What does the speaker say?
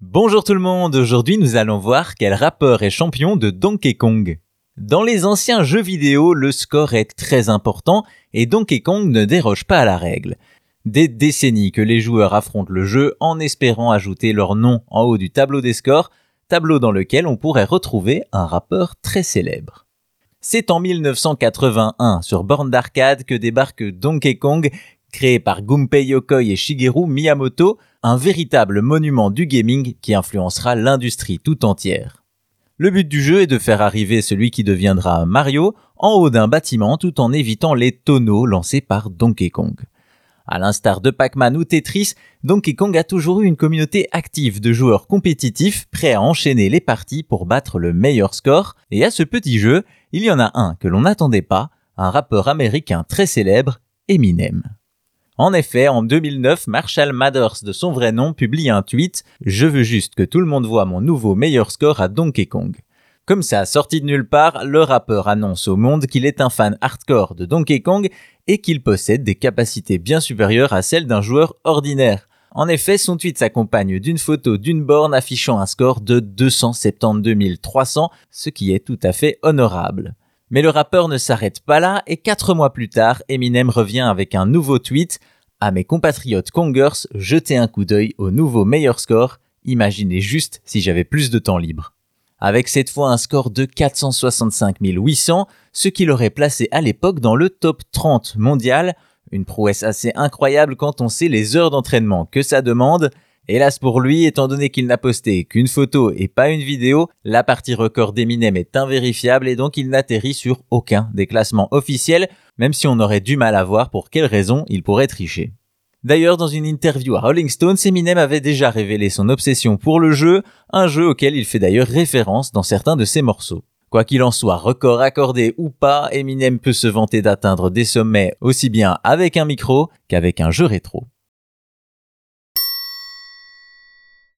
Bonjour tout le monde, aujourd'hui nous allons voir quel rappeur est champion de Donkey Kong. Dans les anciens jeux vidéo, le score est très important et Donkey Kong ne déroge pas à la règle. Des décennies que les joueurs affrontent le jeu en espérant ajouter leur nom en haut du tableau des scores, tableau dans lequel on pourrait retrouver un rappeur très célèbre. C'est en 1981 sur borne d'arcade que débarque Donkey Kong, créé par Gunpei Yokoi et Shigeru Miyamoto, un véritable monument du gaming qui influencera l'industrie tout entière. Le but du jeu est de faire arriver celui qui deviendra Mario en haut d'un bâtiment tout en évitant les tonneaux lancés par Donkey Kong. À l'instar de Pac-Man ou Tetris, Donkey Kong a toujours eu une communauté active de joueurs compétitifs prêts à enchaîner les parties pour battre le meilleur score, et à ce petit jeu, il y en a un que l'on n'attendait pas, un rappeur américain très célèbre, Eminem. En effet, en 2009, Marshall Mathers de son vrai nom publie un tweet Je veux juste que tout le monde voit mon nouveau meilleur score à Donkey Kong. Comme ça, sorti de nulle part, le rappeur annonce au monde qu'il est un fan hardcore de Donkey Kong et qu'il possède des capacités bien supérieures à celles d'un joueur ordinaire. En effet, son tweet s'accompagne d'une photo d'une borne affichant un score de 272 300, ce qui est tout à fait honorable. Mais le rappeur ne s'arrête pas là et quatre mois plus tard, Eminem revient avec un nouveau tweet. À mes compatriotes Kongers, jetez un coup d'œil au nouveau meilleur score. Imaginez juste si j'avais plus de temps libre. Avec cette fois un score de 465 800, ce qui l'aurait placé à l'époque dans le top 30 mondial, une prouesse assez incroyable quand on sait les heures d'entraînement que ça demande, Hélas pour lui, étant donné qu'il n'a posté qu'une photo et pas une vidéo, la partie record d'Eminem est invérifiable et donc il n'atterrit sur aucun des classements officiels, même si on aurait du mal à voir pour quelles raisons il pourrait tricher. D'ailleurs, dans une interview à Rolling Stones, Eminem avait déjà révélé son obsession pour le jeu, un jeu auquel il fait d'ailleurs référence dans certains de ses morceaux. Quoi qu'il en soit, record accordé ou pas, Eminem peut se vanter d'atteindre des sommets aussi bien avec un micro qu'avec un jeu rétro.